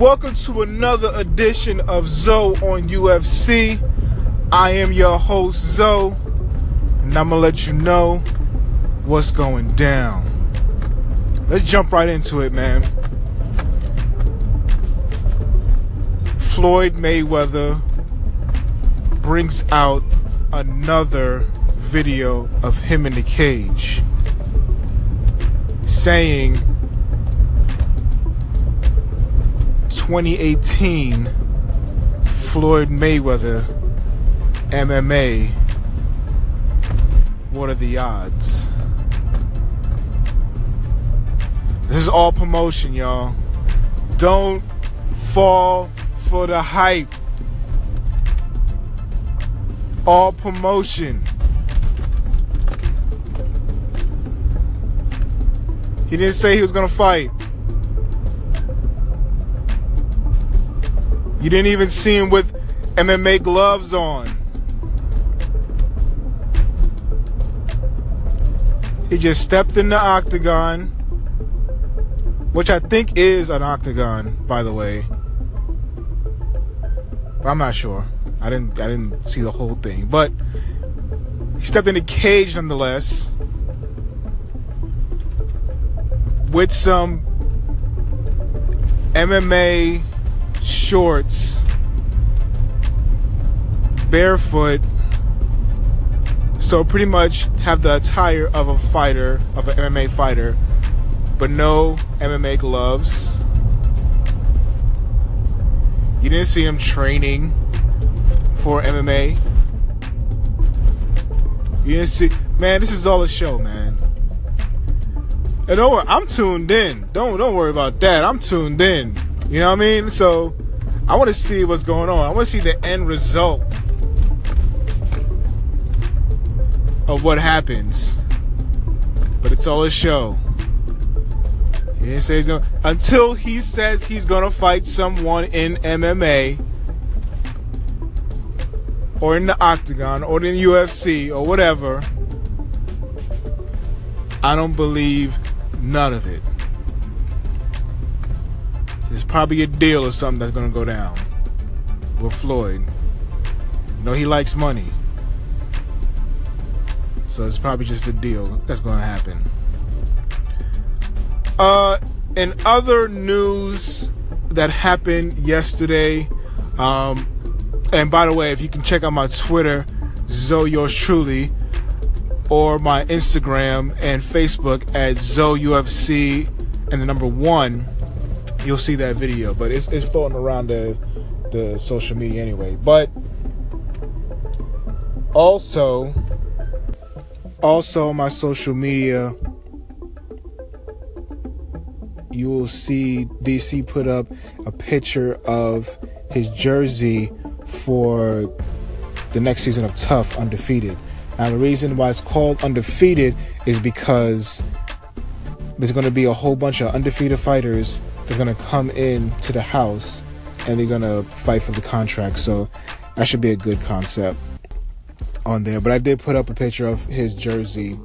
Welcome to another edition of Zoe on UFC. I am your host, Zoe, and I'm gonna let you know what's going down. Let's jump right into it, man. Floyd Mayweather brings out another video of him in the cage saying 2018 Floyd Mayweather MMA what are the odds? This is all promotion y'all. Don't fall for the hype. All promotion. He didn't say he was gonna fight. You didn't even see him with MMA gloves on. He just stepped in the octagon, which I think is an octagon, by the way. But I'm not sure. I didn't I didn't see the whole thing, but he stepped in the cage nonetheless. with some MMA shorts, barefoot. So pretty much have the attire of a fighter, of an MMA fighter, but no MMA gloves. You didn't see him training for MMA. You didn't see, man. This is all a show, man. And don't worry, I'm tuned in. Don't don't worry about that. I'm tuned in. You know what I mean? So I want to see what's going on. I want to see the end result of what happens. But it's all a show. He didn't say he's gonna, until he says he's gonna fight someone in MMA or in the octagon or in UFC or whatever. I don't believe None of it. There's probably a deal or something that's gonna go down with Floyd. You know he likes money. So it's probably just a deal that's gonna happen. Uh in other news that happened yesterday, um, and by the way, if you can check out my Twitter, Zoe yours truly, or my Instagram and Facebook at ZoeUFC and the number one, you'll see that video. But it's, it's floating around the the social media anyway. But also, also my social media, you will see DC put up a picture of his jersey for the next season of TUF Undefeated. And the reason why it's called undefeated is because there's going to be a whole bunch of undefeated fighters going to come in to the house and they're to fight for the contract. So that should be a good concept on there. But I did put up a picture of his jersey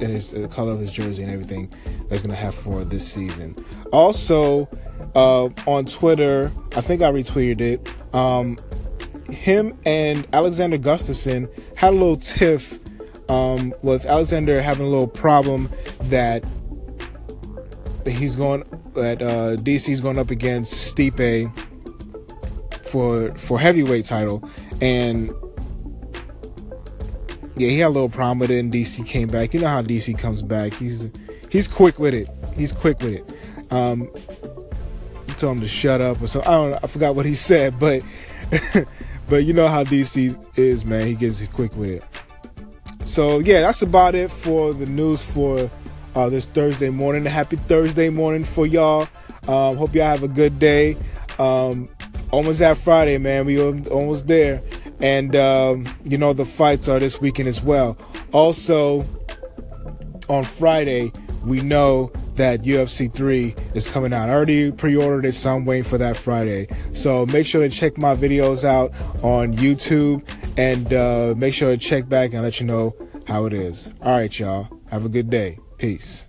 and his the color of his jersey and everything that's to have for this season. Also, uh, on Twitter, I think I retweeted it. Um, him and Alexander Gustafsson had a little tiff um, with Alexander having a little problem that he's going that uh, DC's going up against Stipe for for heavyweight title, and yeah, he had a little problem with it. And DC came back. You know how DC comes back. He's he's quick with it. He's quick with it. Um, told him to shut up or so. I don't. Know, I forgot what he said, but But you know how DC is, man. He gets quick with it. So yeah, that's about it for the news for uh, this Thursday morning. Happy Thursday morning for y'all. Um, hope y'all have a good day. Um, almost that Friday, man. We almost there. And um, you know the fights are this weekend as well. Also, on Friday, we know that UFC 3 is coming out. I already pre-ordered it, so I'm waiting for that Friday. So make sure to check my videos out on YouTube and uh, make sure to check back and let you know how it is. All right, y'all. Have a good day. Peace.